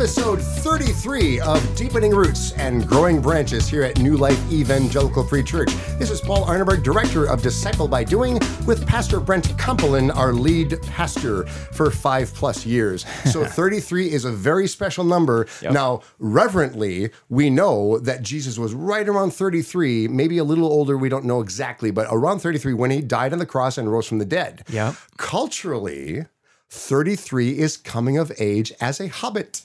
episode 33 of Deepening Roots and Growing Branches here at New Life Evangelical Free Church. This is Paul Arneberg, Director of Disciple by Doing, with Pastor Brent Kumpelen, our lead pastor for five plus years. So 33 is a very special number. Yep. Now, reverently, we know that Jesus was right around 33, maybe a little older, we don't know exactly, but around 33 when he died on the cross and rose from the dead. Yeah. Culturally, 33 is coming of age as a hobbit.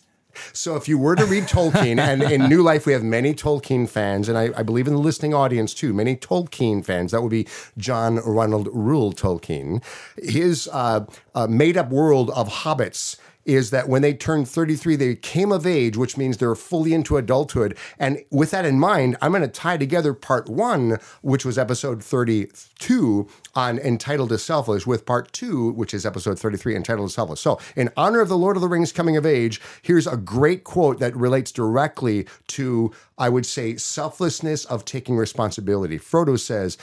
So if you were to read Tolkien, and in New Life we have many Tolkien fans, and I, I believe in the listening audience too, many Tolkien fans. That would be John Ronald Reuel Tolkien. His uh, uh, made-up world of hobbits is that when they turned 33, they came of age, which means they're fully into adulthood. And with that in mind, I'm going to tie together part one, which was episode 32 on Entitled to Selfless, with part two, which is episode 33, Entitled to Selfless. So, in honor of the Lord of the Rings coming of age, here's a great quote that relates directly to, I would say, selflessness of taking responsibility. Frodo says,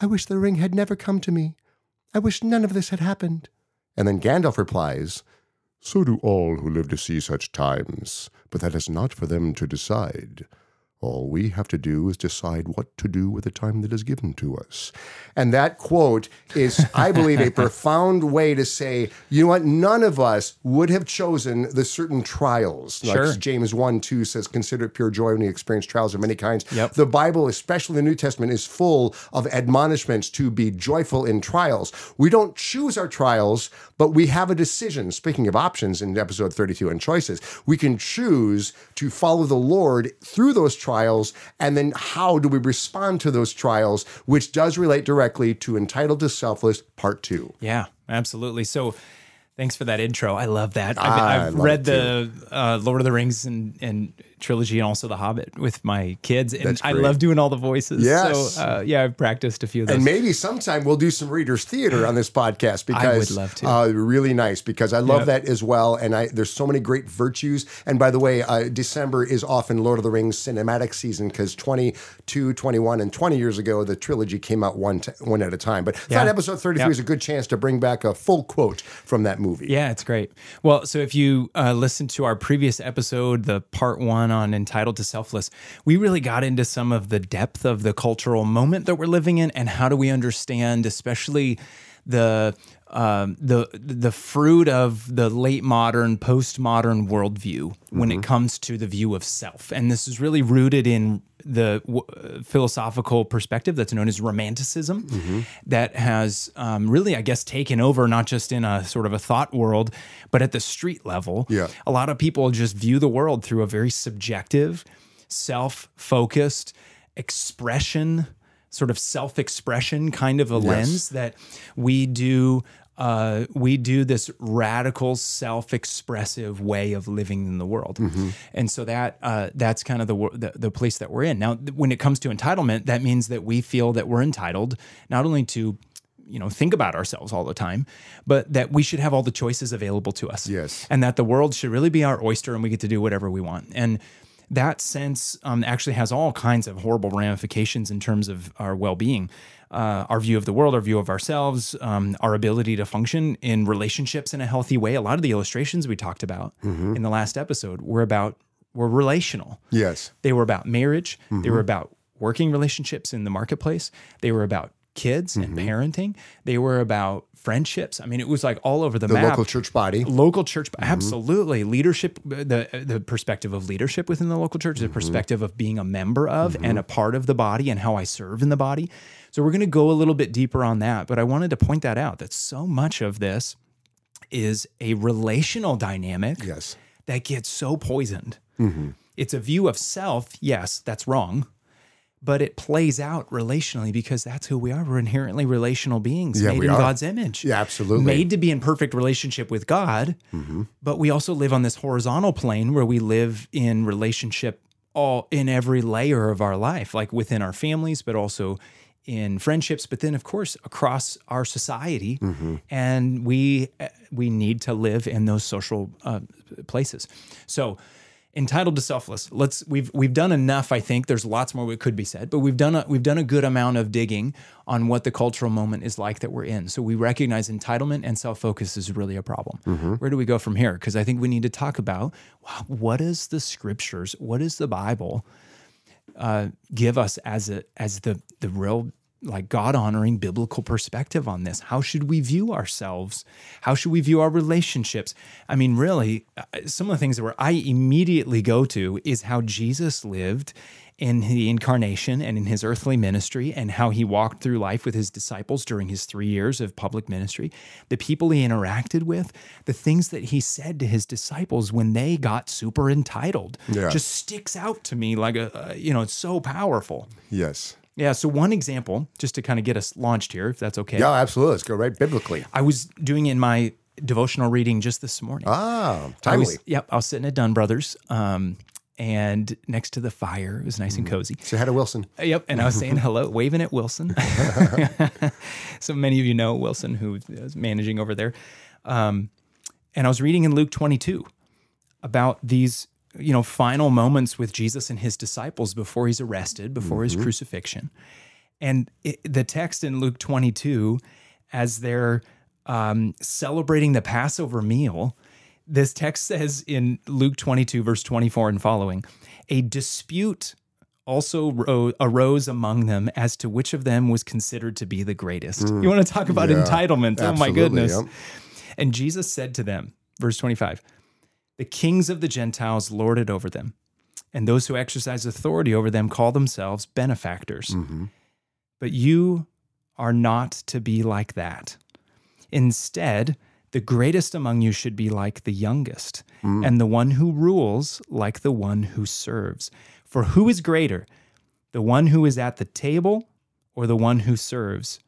I wish the ring had never come to me. I wish none of this had happened. And then Gandalf replies, so do all who live to see such times, but that is not for them to decide. All we have to do is decide what to do with the time that is given to us. And that quote is, I believe, a profound way to say, you know what, none of us would have chosen the certain trials. Like Sure. James 1 2 says, consider it pure joy when you experience trials of many kinds. Yep. The Bible, especially the New Testament, is full of admonishments to be joyful in trials. We don't choose our trials, but we have a decision. Speaking of options in episode 32 and choices, we can choose to follow the Lord through those trials. And then how do we respond to those trials, which does relate directly to Entitled to Selfless Part 2. Yeah, absolutely. So thanks for that intro. I love that. I've, I've love read the uh, Lord of the Rings and, and trilogy and also The Hobbit with my kids. And I love doing all the voices. Yes. So uh, yeah, I've practiced a few of those. And maybe sometime we'll do some readers theater on this podcast because I would love to. Uh, really nice because I love Yep. that as well. And I there's so many great virtues. And by the way, uh, December is often Lord of the Rings cinematic season because 22, 21, and 20 years ago the trilogy came out one t- one at a time. But Yeah. episode 33 Yep. is a good chance to bring back a full quote from that movie. Yeah, it's great. Well, so if you uh, listen to our previous episode, the part one on entitled to selfless, we really got into some of the depth of the cultural moment that we're living in, and how do we understand, especially the um, the the fruit of the late modern, postmodern worldview when it comes to the view of self, and this is really rooted in the w- uh, philosophical perspective that's known as romanticism that has um, really i guess taken over not just in a sort of a thought world but at the street level. Yeah. a lot of people just view the world through a very subjective self-focused expression sort of self-expression kind of a lens that we do uh, we do this radical self-expressive way of living in the world. And so that uh, that's kind of the, the the place that we're in. Now when it comes to entitlement that means that we feel that we're entitled not only to you know think about ourselves all the time but that we should have all the choices available to us. Yes. and that the world should really be our oyster and we get to do whatever we want. And that sense um, actually has all kinds of horrible ramifications in terms of our well-being uh, our view of the world our view of ourselves um, our ability to function in relationships in a healthy way a lot of the illustrations we talked about mm-hmm. in the last episode were about were relational Yes. they were about marriage. They were mm-hmm. about working relationships in the marketplace. They were about kids and mm-hmm. parenting. They were about friendships. I mean, it was like all over the, The map. local church body. Local church, absolutely. Leadership, the the perspective of leadership within the local church, the perspective of being a member of and a part of the body, and how I serve in the body. So we're going to go a little bit deeper on that, but I wanted to point that out that so much of this is a relational dynamic Yes. that gets so poisoned. Mm-hmm. It's a view of self. Yes, that's wrong. But it plays out relationally because that's who we are. We're inherently relational beings Yeah, made in are. God's image. Yeah, absolutely. Made to be in perfect relationship with God. Mm-hmm. But we also live on this horizontal plane where we live in relationship all in every layer of our life, like within our families, but also in friendships, but then of course across our society, and we we need to live in those social uh, places. So entitled to selfless. Let's we've we've done enough. I think there's lots more that could be said, but we've done a, we've done a good amount of digging on what the cultural moment is like that we're in. So we recognize entitlement and self focus is really a problem. Where do we go from here? Because I think we need to talk about wow, what is the scriptures, what is the Bible uh, give us as a as the the real like God honoring biblical perspective on this. How should we view ourselves? How should we view our relationships? I mean, really, uh, some of the things where I immediately go to is how Jesus lived in the incarnation and in his earthly ministry and how he walked through life with his disciples during his three years of public ministry, the people he interacted with, the things that he said to his disciples when they got super entitled Yeah. just sticks out to me like a, uh, you know, it's so powerful. Yes. Yeah. So one example, just to kind of get us launched here, if that's okay. Yeah, absolutely. Let's go right biblically. I was doing in my devotional reading just this morning. Ah, I timely. was, yep. I was sitting at Dunn Brothers, um, and next to the fire, it was nice and cozy. So hi to Wilson. Uh, Yep. And I was saying hello, waving at Wilson. so many of you know Wilson, who is managing over there. Um, and I was reading in Luke 22 about these, you know, final moments with Jesus and his disciples before he's arrested, before his crucifixion. And it, the text in Luke 22, as they're um, celebrating the Passover meal, this text says in Luke 22, verse 24 and following, a dispute also ro- arose among them as to which of them was considered to be the greatest. You want to talk about Mm. Yeah, entitlement? Oh my goodness. yep. And Jesus said to them, verse 25, the kings of the Gentiles lord it over them, and those who exercise authority over them call themselves benefactors. Mm-hmm. But you are not to be like that. Instead, the greatest among you should be like the youngest, and the one who rules like the one who serves. For who is greater, the one who is at the table or the one who serves?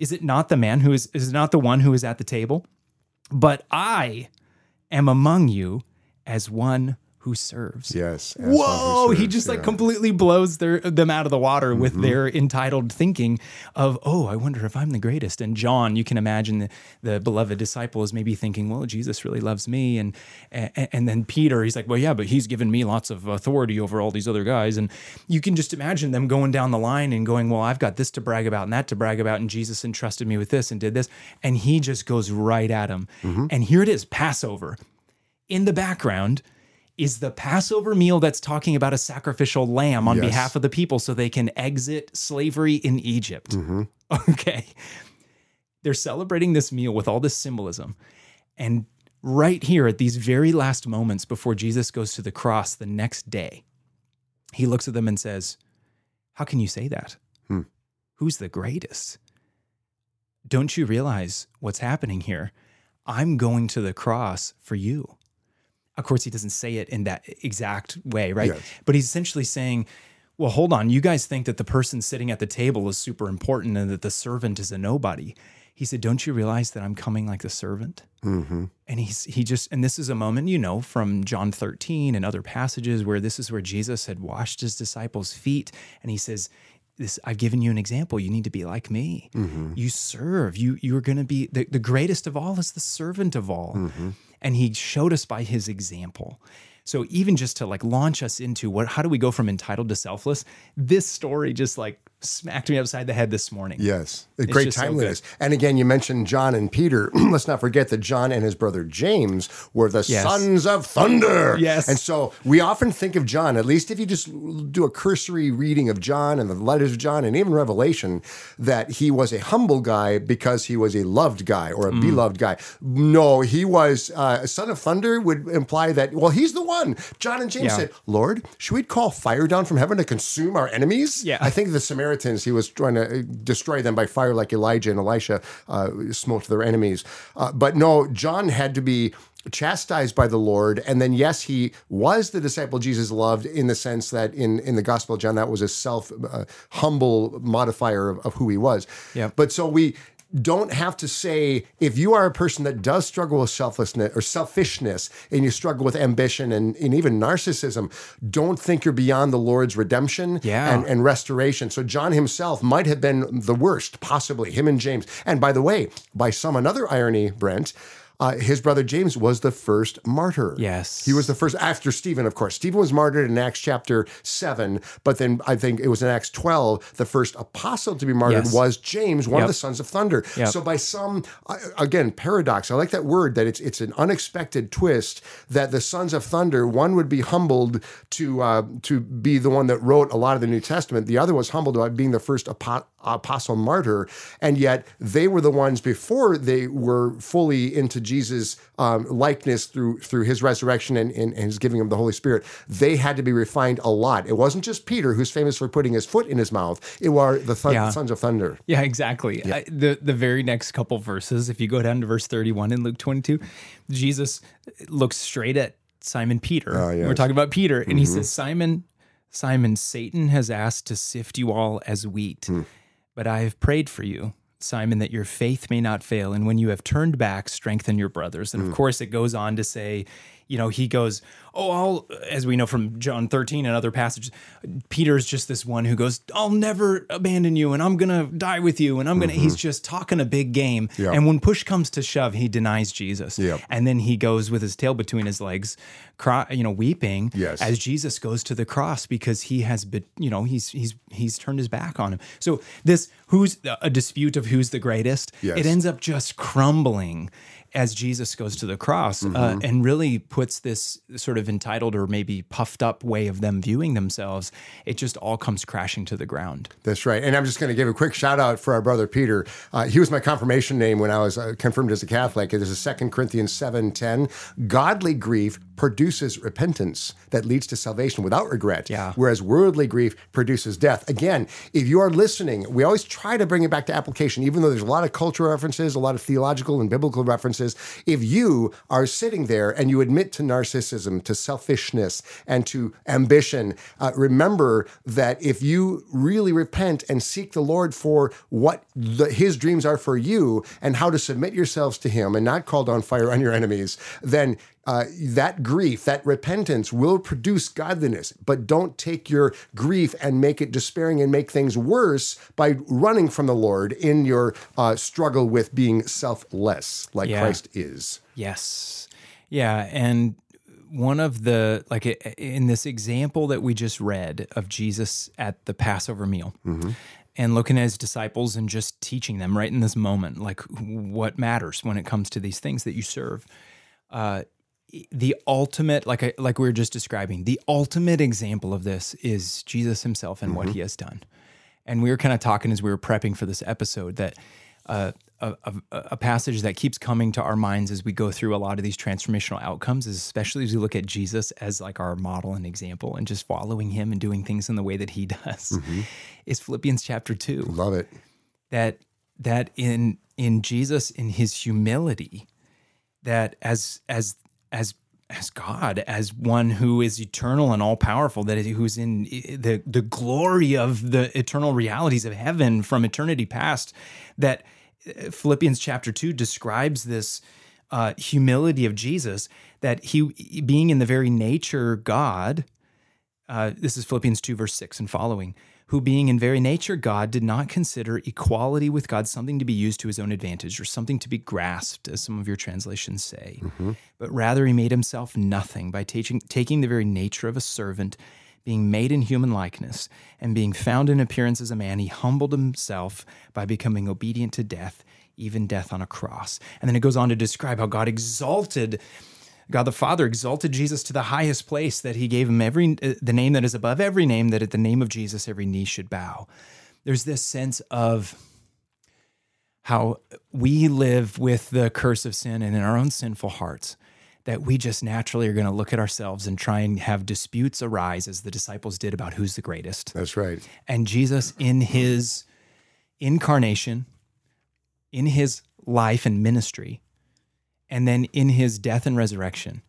Is it not the man who is is it not the one who is at the table? But I am among you as one who serves. Yes. as one who Whoa! He serves, just like completely blows their them out of the water with Mm-hmm. their entitled thinking of, oh, I wonder if I'm the greatest. And John, you can imagine the, the beloved disciple is maybe thinking, well, Jesus really loves me, and, and and then Peter, he's like, well, yeah, but he's given me lots of authority over all these other guys, and you can just imagine them going down the line and going, well, I've got this to brag about and that to brag about, and Jesus entrusted me with this and did this, and he just goes right at him. Mm-hmm. And here it is, Passover in the background is the Passover meal that's talking about a sacrificial lamb on Yes. behalf of the people so they can exit slavery in Egypt. Okay. They're celebrating this meal with all this symbolism. And right here at these very last moments before Jesus goes to the cross the next day, he looks at them and says, How can you say that? Hmm. Who's the greatest? Don't you realize what's happening here? I'm going to the cross for you. Of course, he doesn't say it in that exact way, right? Yes. But he's essentially saying, well, hold on. You guys think that the person sitting at the table is super important and that the servant is a nobody. He said, Don't you realize that I'm coming like the servant? Mm-hmm. And he's he just and this is a moment, you know, from John 13 and other passages where this is where Jesus had washed his disciples' feet and he says, this I've given you an example. You need to be like me. Mm-hmm. You serve. You you're going to be the, the greatest of all is the servant of all. Mm-hmm. And he showed us by his example. So even just to like launch us into what how do we go from entitled to selfless? This story just like smacked me upside the head this morning. Yes, a great just so timeliness. and again, you mentioned John and Peter. Let's not forget that John and his brother James were the Yes. sons of thunder. Yes. And so we often think of John, at least if you just do a cursory reading of John and the letters of John and even Revelation, that he was a humble guy because he was a loved guy or a Mm. beloved guy. No, he was uh, a son of thunder would imply that, well, he's the one. John and James Yeah. said, Lord, should we call fire down from heaven to consume our enemies? Yeah. I think the Samaritans, he was trying to uh, destroy them by fire like Elijah and Elisha uh, smote their enemies. Uh, but no, John had to be chastised by the Lord. And then, yes, he was the disciple Jesus loved in the sense that in, in the Gospel of John, that was a self uh, humble modifier of, of who he was. Yep. But so we don't have to say if you are a person that does struggle with selflessness or selfishness and you struggle with ambition and, and even narcissism, don't think you're beyond the Lord's redemption Yeah. and, and restoration. So John himself might have been the worst, possibly, him and James. And by the way, by some another irony, Brent, uh, his brother James was the first martyr. Yes. He was the first after Stephen, of course. Stephen was martyred in Acts chapter 7, but then I think it was in Acts 12, the first apostle to be martyred Yes. was James, one Yep. of the sons of thunder. Yep. So by some again, paradox. I like that word that it's it's an unexpected twist that the sons of thunder, one would be humbled to uh, to be the one that wrote a lot of the New Testament. The other was humbled by being the first apo- apostle martyr, and yet they were the ones before they were fully into Jesus' um, likeness through through his resurrection and, and, and his giving of the Holy Spirit. They had to be refined a lot. It wasn't just Peter who's famous for putting his foot in his mouth. It were the Yeah. sons of thunder. Yeah, exactly. I, the the very next couple verses, if you go down to verse 31 in Luke 22, Jesus looks straight at Simon Peter. Oh, yes. Mm-hmm. We're talking about Peter and he says, "Simon, Simon, Satan has asked to sift you all as wheat, Hmm. but I have prayed for you." Simon, that your faith may not fail. And when you have turned back, strengthen your brothers. And of mm. course, it goes on to say, you know, he goes, Oh, I'll, as we know from John 13 and other passages, Peter's just this one who goes, I'll never abandon you and I'm to die with you. And I'm going to, he's just talking a big game. Mm-hmm. Yeah. And when push comes to shove, he denies Jesus. And then he goes with his tail between his legs, cry, you know, weeping Yes. as Jesus goes to the cross because he has been, you know, he's, he's, he's turned his back on him. So this, who's a dispute of who's the greatest, Yes. it ends up just crumbling as Jesus goes to the cross uh, Mm-hmm. and really puts this sort of entitled or maybe puffed up way of them viewing themselves, it just all comes crashing to the ground. That's right. And I'm just going to give a quick shout out for our brother Peter. Uh, he was my confirmation name when I was uh, confirmed as a Catholic. This is 2 Corinthians 7:10. Godly grief produces repentance that leads to salvation without regret, Yeah. whereas worldly grief produces death. Again, if you are listening, we always try to bring it back to application, even though there's a lot of cultural references, a lot of theological and biblical references. If you are sitting there and you admit to narcissism, to selfishness, and to ambition, uh, remember that if you really repent and seek the Lord for what the, His dreams are for you and how to submit yourselves to Him and not call down fire on your enemies, then uh, that grief, that repentance will produce godliness. But don't take your grief and make it despairing and make things worse by running from the Lord in your uh, struggle with being selfless, like Yeah. Christ is. Yes. Yeah. And one of the, like in this example that we just read of Jesus at the Passover meal and looking at his disciples and just teaching them right in this moment, like what matters when it comes to these things that you serve. Uh, the ultimate, like I, like we were just describing, the ultimate example of this is Jesus himself and what he has done. And we were kind of talking as we were prepping for this episode that uh, a, a, a passage that keeps coming to our minds as we go through a lot of these transformational outcomes, is especially as we look at Jesus as like our model and example and just following him and doing things in the way that he does, is Philippians chapter two Love it. that that in in Jesus in his humility that as as as as God as one who is eternal and all powerful that is, who's in the the glory of the eternal realities of heaven from eternity past that uh, Philippians chapter 2 describes this uh, humility of Jesus that he being in the very nature God uh, this is Philippians 2, verse 6 and following, who being in very nature God did not consider equality with God something to be used to his own advantage or something to be grasped, as some of your translations say, mm-hmm. but rather he made himself nothing by taking, taking the very nature of a servant, being made in human likeness, and being found in appearance as a man, he humbled himself by becoming obedient to death, even death on a cross. And then it goes on to describe how God exalted God the Father exalted Jesus to the highest place that he gave him every uh, the name that is above every name that at the name of Jesus every knee should bow. There's this sense of how we live with the curse of sin and in our own sinful hearts that we just naturally are going to look at ourselves and try and have disputes arise as the disciples did about who's the greatest. That's right. And Jesus, in his incarnation, in his life and ministry, and then in his death and resurrection,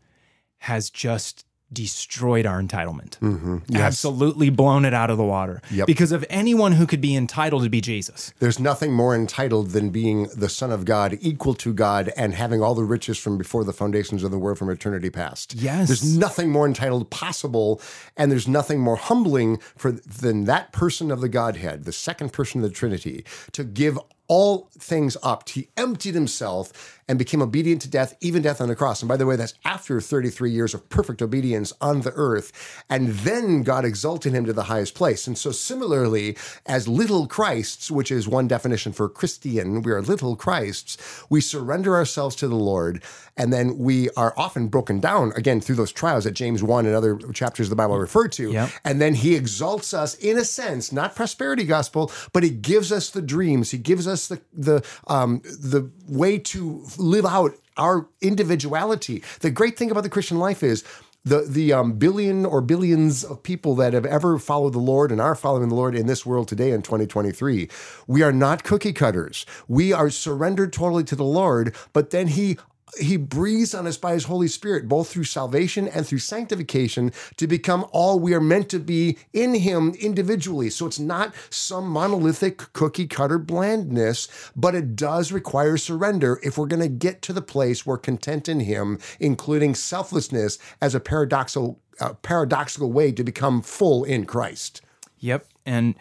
has just destroyed our entitlement. Mm-hmm. Absolutely blown it out of the water. Yep. Because of anyone who could be entitled to be Jesus. There's nothing more entitled than being the Son of God, equal to God, and having all the riches from before the foundations of the world from eternity past. Yes. There's nothing more entitled possible, and there's nothing more humbling for than that person of the Godhead, the second person of the Trinity, to give all things up. He emptied himself and became obedient to death, even death on the cross. And by the way, that's after 33 years of perfect obedience on the earth. And then God exalted him to the highest place. And so, similarly, as little Christs, which is one definition for Christian, we are little Christs, we surrender ourselves to the Lord. And then we are often broken down again through those trials that James 1 and other chapters of the Bible refer to. Yep. And then he exalts us in a sense, not prosperity gospel, but he gives us the dreams. He gives us the the um, the way to live out our individuality. The great thing about the Christian life is the the um, billion or billions of people that have ever followed the Lord and are following the Lord in this world today in 2023, we are not cookie cutters. We are surrendered totally to the Lord, but then He he breathes on us by his Holy Spirit, both through salvation and through sanctification, to become all we are meant to be in him individually. So it's not some monolithic cookie cutter blandness, but it does require surrender if we're going to get to the place where content in him, including selflessness as a paradoxical, uh, paradoxical way to become full in Christ. Yep. And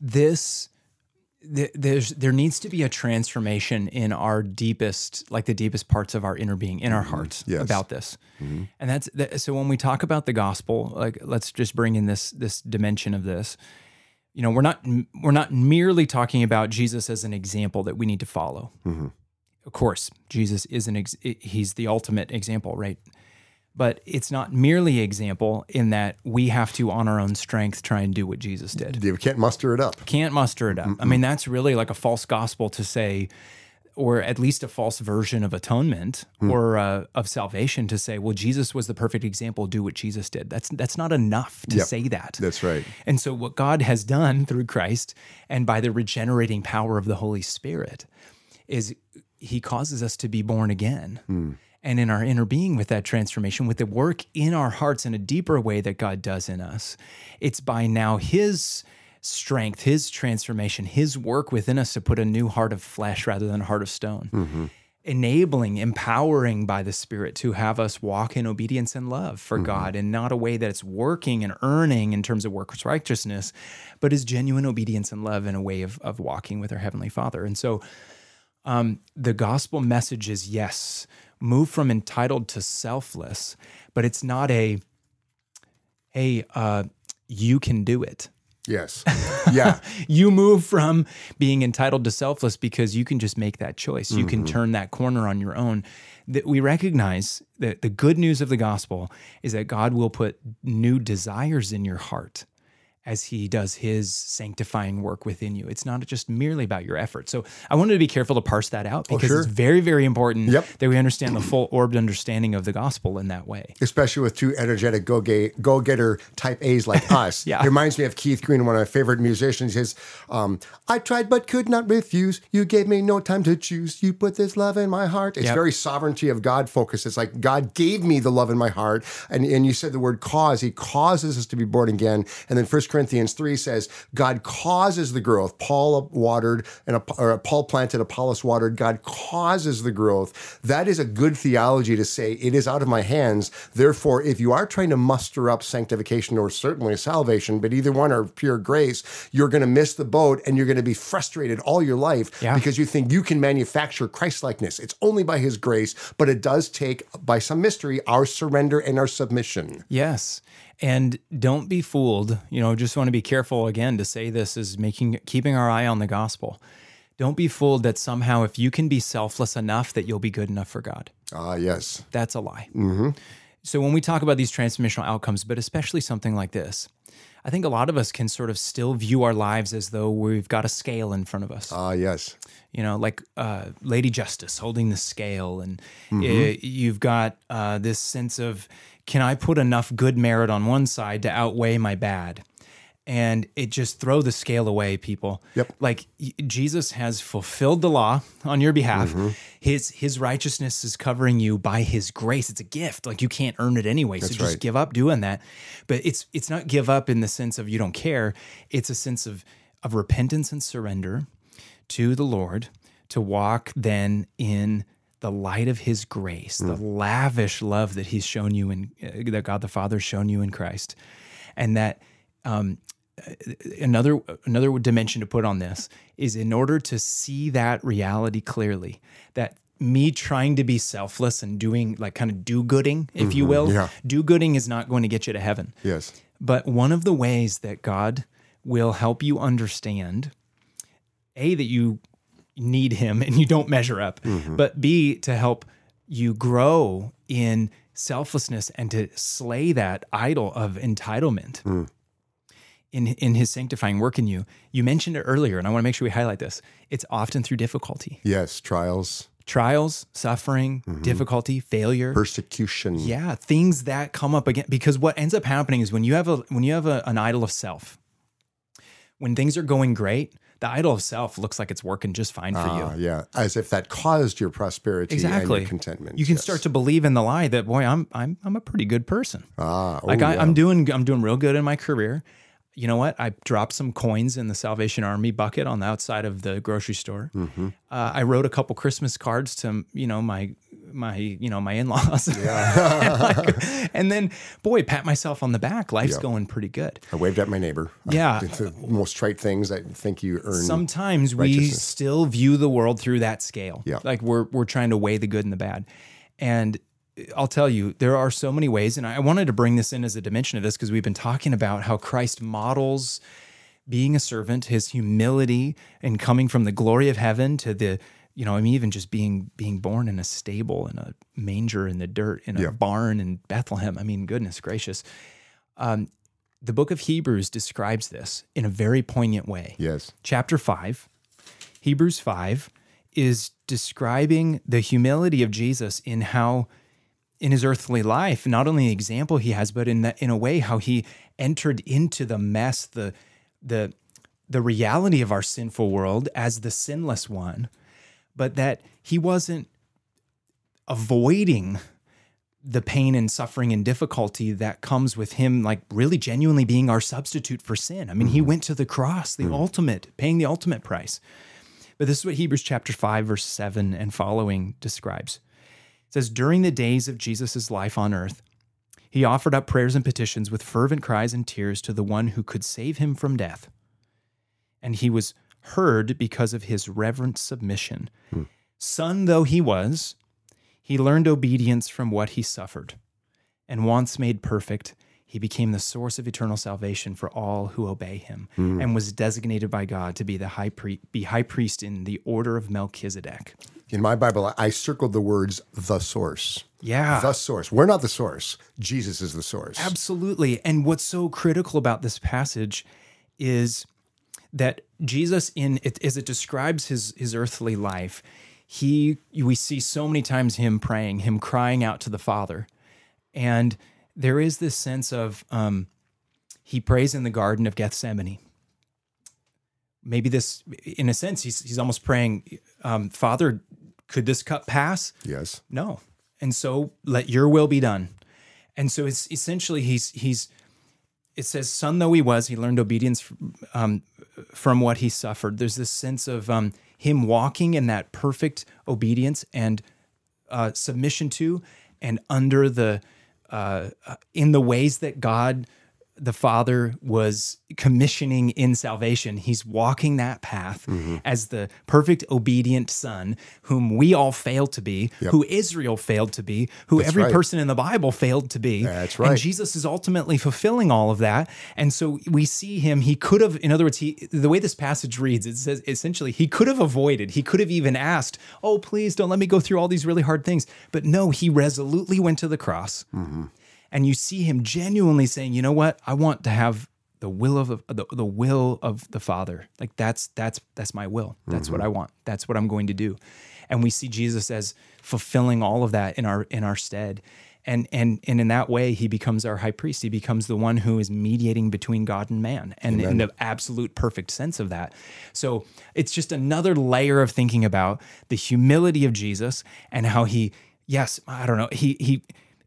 this th- there's there needs to be a transformation in our deepest like the deepest parts of our inner being in our mm-hmm. hearts Yes. about this. Mm-hmm. And that's that, so when we talk about the gospel like let's just bring in this this dimension of this. You know we're not we're not merely talking about jesus as an example that we need to follow. Mm-hmm. Of course jesus is an ex- he's the ultimate example right but it's not merely example in that we have to on our own strength try and do what jesus did You can't muster it up. can't muster it up. I mean, that's really like a false gospel to say, or at least a false version of atonement or uh, of salvation to say, well, Jesus was the perfect example. Do what Jesus did. That's that's not enough to Yep. say that. That's right. And so, what God has done through Christ and by the regenerating power of the Holy Spirit is He causes us to be born again. And in our inner being, with that transformation, with the work in our hearts in a deeper way that God does in us, it's by now His strength, His transformation, His work within us to put a new heart of flesh rather than a heart of stone. Enabling, empowering by the Spirit to have us walk in obedience and love for God and not a way that it's working and earning in terms of works righteousness, but is genuine obedience and love in a way of, of walking with our Heavenly Father. And so um, the gospel message is yes, move from entitled to selfless, but it's not a, hey, uh, you can do it. Yes. Yeah. You move from being entitled to selfless because you can just make that choice. You can turn that corner on your own. That we recognize that the good news of the gospel is that God will put new desires in your heart as he does his sanctifying work within you. It's not just merely about your effort. So I wanted to be careful to parse that out because sure. it's very, very important Yep. that we understand the full orbed understanding of the gospel in that way. especially with two energetic go getter type A's like us. Yeah. It reminds me of Keith Green, one of my favorite musicians. He says, um, "I tried but could not refuse. You gave me no time to choose. You put this love in my heart." It's Yep. very sovereignty of God focused. It's like God gave me the love in my heart, and and you said the word cause. He causes us to be born again, and then 1 Corinthians three says God causes the growth. Paul watered and or Paul planted, Apollos watered. God causes the growth. That is a good theology to say it is out of my hands. Therefore, if you are trying to muster up sanctification or certainly salvation, but either one are pure grace, you're going to miss the boat and you're going to be frustrated all your life Yeah. because you think you can manufacture Christ-likeness. It's only by His grace, but it does take by some mystery our surrender and our submission. Yes. And don't be fooled. You know, just want to be careful again to say this is making keeping our eye on the gospel. Don't be fooled that somehow if you can be selfless enough that you'll be good enough for God. Ah, yes. That's a lie. So when we talk about these transformational outcomes, but especially something like this, I think a lot of us can sort of still view our lives as though we've got a scale in front of us Ah, yes. you know, like uh, Lady Justice holding the scale, and Mm-hmm. uh, you've got uh, this sense of can I put enough good merit on one side to outweigh my bad? And it just throw the scale away, people. Yep. Like Jesus has fulfilled the law on your behalf. Mm-hmm. His his righteousness is covering you by His grace. It's a gift. Like you can't earn it anyway. so just right. give up doing that. But it's it's not give up in the sense of you don't care. It's a sense of of repentance and surrender to the Lord to walk then in the light of his grace, the lavish love that he's shown you in uh, that God the Father has shown you in Christ. And that um, another another dimension to put on this is in order to see that reality clearly that me trying to be selfless and doing like kind of do gooding, if you will. yeah. Do gooding is not going to get you to heaven. Yes. But one of the ways that God will help you understand A, that you need Him and you don't measure up, mm-hmm. but B, to help you grow in selflessness and to slay that idol of entitlement. Mm. In, in his sanctifying work in you, you mentioned it earlier, and I want to make sure we highlight this. It's often through difficulty, Yes. Trials, trials, suffering, mm-hmm. difficulty, failure. persecution. Yeah, things that come up again because what ends up happening is when you have a when you have a, an idol of self, when things are going great, the idol of self looks like it's working just fine for Ah, you. yeah. As if that caused your prosperity and Exactly. your contentment. You can Yes. start to believe in the lie that boy, I'm I'm I'm a pretty good person. Ah, oh, Like I, yeah. I'm doing I'm doing real good in my career. You know what? I dropped some coins in the Salvation Army bucket on the outside of the grocery store. Mm-hmm. Uh, I wrote a couple Christmas cards to you know my my you know my in-laws. and, like- and then boy, pat myself on the back. Life's going pretty good. I waved at my neighbor. Yeah. It's the most trite things I think you earn. Sometimes we still view the world through that scale. Yeah. Like we're we're trying to weigh the good and the bad. And I'll tell you, there are so many ways, and I wanted to bring this in as a dimension of this because we've been talking about how Christ models being a servant, his humility, and coming from the glory of heaven to the, you know, I mean, even just being being born in a stable, in a manger in the dirt, in a Yeah. barn in Bethlehem. I mean, goodness gracious. Um, the book of Hebrews describes this in a very poignant way yes. chapter 5, Hebrews 5, is describing the humility of Jesus in how, in his earthly life, not only the example he has, but in that, in a way, how he entered into the mess, the the the reality of our sinful world as the sinless one, but that he wasn't avoiding the pain and suffering and difficulty that comes with him like really genuinely being our substitute for sin. I mean, he mm-hmm. went to the cross, the mm. ultimate, paying the ultimate price. But this is what Hebrews chapter 5 verse 7 and following describes. It says during the days of Jesus' life on earth, he offered up prayers and petitions with fervent cries and tears to the one who could save him from death. And he was heard because of his reverent submission. Hmm. Son though he was, he learned obedience from what he suffered. And once made perfect, he became the source of eternal salvation for all who obey him hmm. and was designated by God to be the high, pri- be high priest in the order of Melchizedek. In my Bible, I circled the words the source. Yeah. The source. We're not the source. Jesus is the source. Absolutely. And what's so critical about this passage is that Jesus in it as it describes his his earthly life, he we see so many times him praying, him crying out to the Father. And there is this sense of um, he prays in the Garden of Gethsemane. Maybe this, in a sense, he's he's almost praying, um, Father, could this cup pass? Yes. No. And so let your will be done. And so it's essentially he's he's it says son though he was he learned obedience um, from what he suffered. There's this sense of um, him walking in that perfect obedience and uh, submission to and under the uh, uh, in the ways that God the Father was commissioning in salvation. He's walking that path mm-hmm. as the perfect obedient Son, whom we all failed to be, who Israel failed to be, who every right. person in the Bible failed to be. That's And right. Jesus is ultimately fulfilling all of that. And so we see him, he could have, in other words, he the way this passage reads, it says essentially he could have avoided, he could have even asked, Oh, please don't let me go through all these really hard things. But no, he resolutely went to the cross. Mm-hmm. And you see him genuinely saying, you know what? I want to have the will of the, the, will of the Father. Like that's that's that's my will. That's what mm-hmm. I want. That's what I'm going to do. And we see Jesus as fulfilling all of that in our in our stead. And and and in that way, he becomes our high priest. He becomes the one who is mediating between God and man, and in the absolute perfect sense of that. So it's just another layer of thinking about the humility of Jesus and how he, yes, I don't know, he he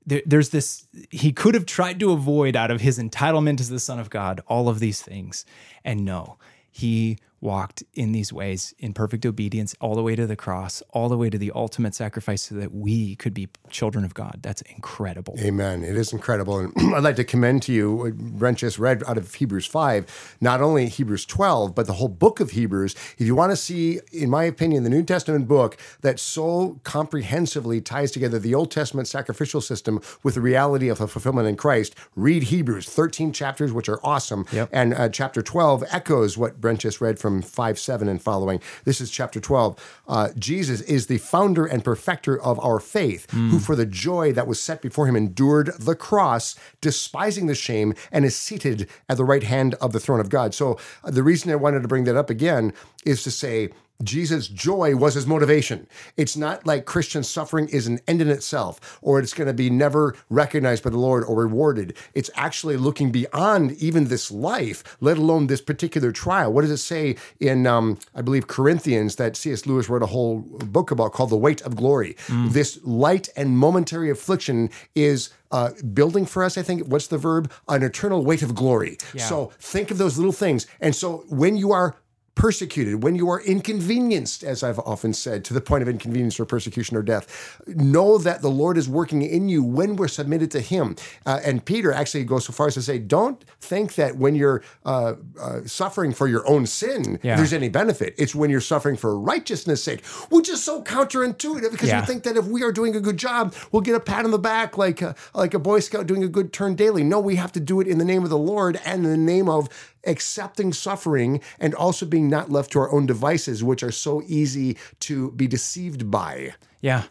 there, there's this he could have tried to avoid out of his entitlement as the son of god all of these things. And no he walked in these ways in perfect obedience all the way to the cross, all the way to the ultimate sacrifice so that we could be children of God. That's incredible. Amen. It is incredible. And I'd like to commend to you what Brent just read out of Hebrews 5, not only Hebrews 12, but the whole book of Hebrews. If you want to see, in my opinion, the New Testament book that so comprehensively ties together the Old Testament sacrificial system with the reality of a fulfillment in Christ, read Hebrews, 13 chapters, which are awesome. Yep. And uh, chapter 12 echoes what Brent just read from 5 7 and following. This is chapter 12. Uh, Jesus is the founder and perfecter of our faith, who for the joy that was set before him endured the cross, despising the shame, and is seated at the right hand of the throne of God. So uh, the reason I wanted to bring that up again is to say, Jesus' joy was his motivation. It's not like Christian suffering is an end in itself, or it's going to be never recognized by the Lord or rewarded. It's actually looking beyond even this life, let alone this particular trial. What does it say in, um, I believe, Corinthians that C.S. Lewis wrote a whole book about called The Weight of Glory? This light and momentary affliction is uh, building for us, I think, what's the verb? An eternal weight of glory. So think of those little things. And so when you are persecuted, when you are inconvenienced, as I've often said, to the point of inconvenience or persecution or death, know that the Lord is working in you when we're submitted to Him. Uh, and Peter actually goes so far as to say, don't think that when you're uh, uh, suffering for your own sin, Yeah. there's any benefit. It's when you're suffering for righteousness' sake, which is so counterintuitive because Yeah. we think that if we are doing a good job, we'll get a pat on the back like a, like a Boy Scout doing a good turn daily. No, we have to do it in the name of the Lord and in the name of accepting suffering and also being not left to our own devices, which are so easy to be deceived by. Yeah,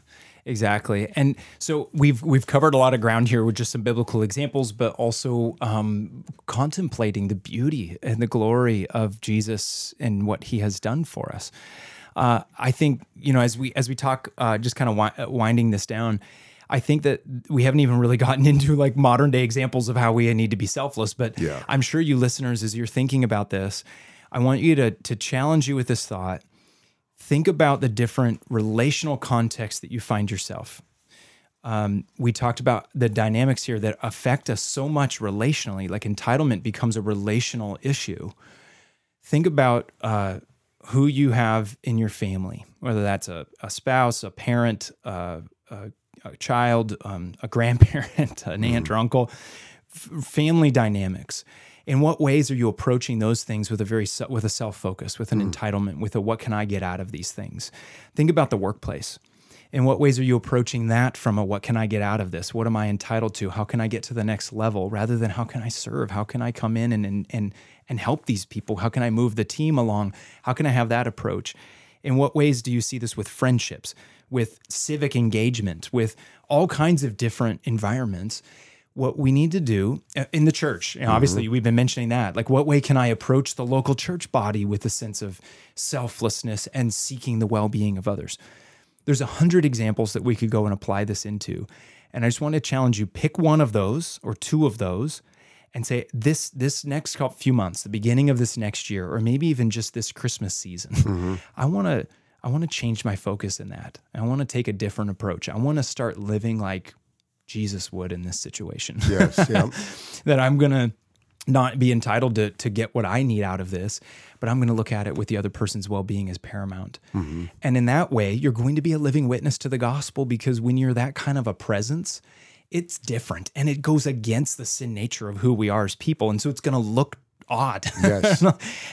exactly. And so we've we've covered a lot of ground here with just some biblical examples, but also um, contemplating the beauty and the glory of Jesus and what He has done for us. Uh, I think you know as we as we talk, uh, just kind of wi- winding this down. I think that we haven't even really gotten into like modern day examples of how we need to be selfless, but Yeah. I'm sure you listeners, as you're thinking about this, I want you to to challenge you with this thought think about the different relational contexts that you find yourself. Um, we talked about the dynamics here that affect us so much relationally, like entitlement becomes a relational issue. Think about uh, who you have in your family, whether that's a, a spouse, a parent, uh, a, a child, um, a grandparent, an aunt or uncle, f- family dynamics. In what ways are you approaching those things with a very with a self focus, with an entitlement, with a what can I get out of these things? Think about the workplace. In what ways are you approaching that from a what can I get out of this? What am I entitled to? How can I get to the next level rather than how can I serve? How can I come in and and and, and help these people? How can I move the team along? How can I have that approach? In what ways do you see this with friendships, with civic engagement, with all kinds of different environments? What we need to do uh, in the church, you know, obviously, we've been mentioning that. Like, what way can I approach the local church body with a sense of selflessness and seeking the well being of others? There's a hundred examples that we could go and apply this into. And I just want to challenge you pick one of those or two of those and say this this next couple, few months, the beginning of this next year, or maybe even just this Christmas season, mm-hmm. I want to I want to change my focus in that. I want to take a different approach. I want to start living like Jesus would in this situation. Yes, yeah. that I'm gonna not be entitled to to get what I need out of this, but I'm going to look at it with the other person's well-being as paramount. Mm-hmm. And in that way, you're going to be a living witness to the gospel because when you're that kind of a presence, it's different and it goes against the sin nature of who we are as people. And so it's going to look odd. Yes.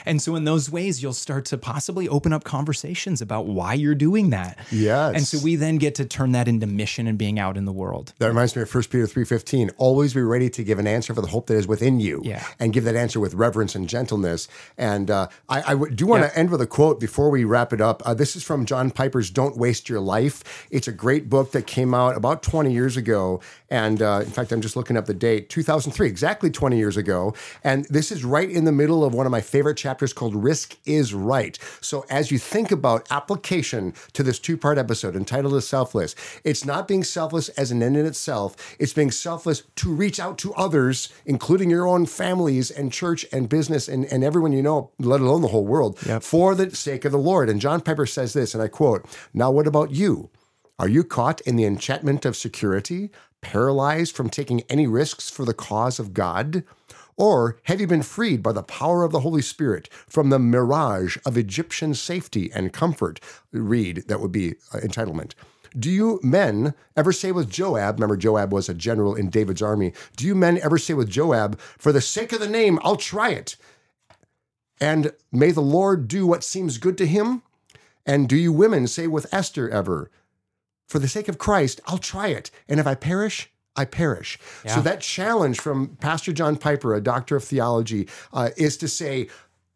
and so in those ways, you'll start to possibly open up conversations about why you're doing that. Yes. And so we then get to turn that into mission and being out in the world. That reminds me of 1 Peter 3.15. Always be ready to give an answer for the hope that is within you. Yeah. And give that answer with reverence and gentleness. And uh, I, I w- do want to Yeah. end with a quote before we wrap it up. Uh, this is from John Piper's Don't Waste Your Life. It's a great book that came out about 20 years ago. And uh, in fact, I'm just looking up the date, 2003, exactly 20 years ago. And this is right in the middle of one of my favorite chapters called Risk is Right. So as you think about application to this two part episode entitled as Selfless, it's not being selfless as an end in itself, it's being selfless to reach out to others, including your own families and church and business and, and everyone you know, let alone the whole world, for the sake of the Lord. And John Piper says this, and I quote, Now, what about you? Are you caught in the enchantment of security, paralyzed from taking any risks for the cause of God? Or have you been freed by the power of the Holy Spirit from the mirage of Egyptian safety and comfort? Read, that would be uh, entitlement. Do you men ever say with Joab, remember Joab was a general in David's army, do you men ever say with Joab, for the sake of the name, I'll try it? And may the Lord do what seems good to him? And do you women say with Esther ever, for the sake of Christ, I'll try it. And if I perish, I perish. So that challenge from Pastor John Piper, a doctor of theology, uh, is to say,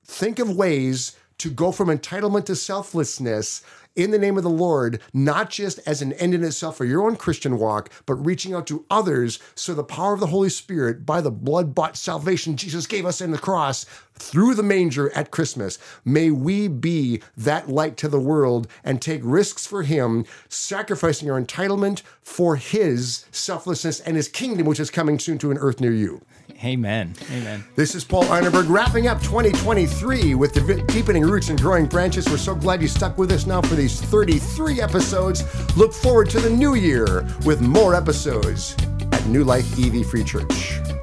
think of ways to go from entitlement to selflessness in the name of the Lord, not just as an end in itself for your own Christian walk, but reaching out to others so the power of the Holy Spirit, by the blood bought salvation Jesus gave us in the cross through the manger at Christmas, may we be that light to the world and take risks for Him, sacrificing our entitlement for His selflessness and His kingdom, which is coming soon to an earth near you. Amen. Amen. This is Paul Arneberg wrapping up 2023 with the deepening roots and growing branches. We're so glad you stuck with us now for these 33 episodes. Look forward to the new year with more episodes at New Life EV Free Church.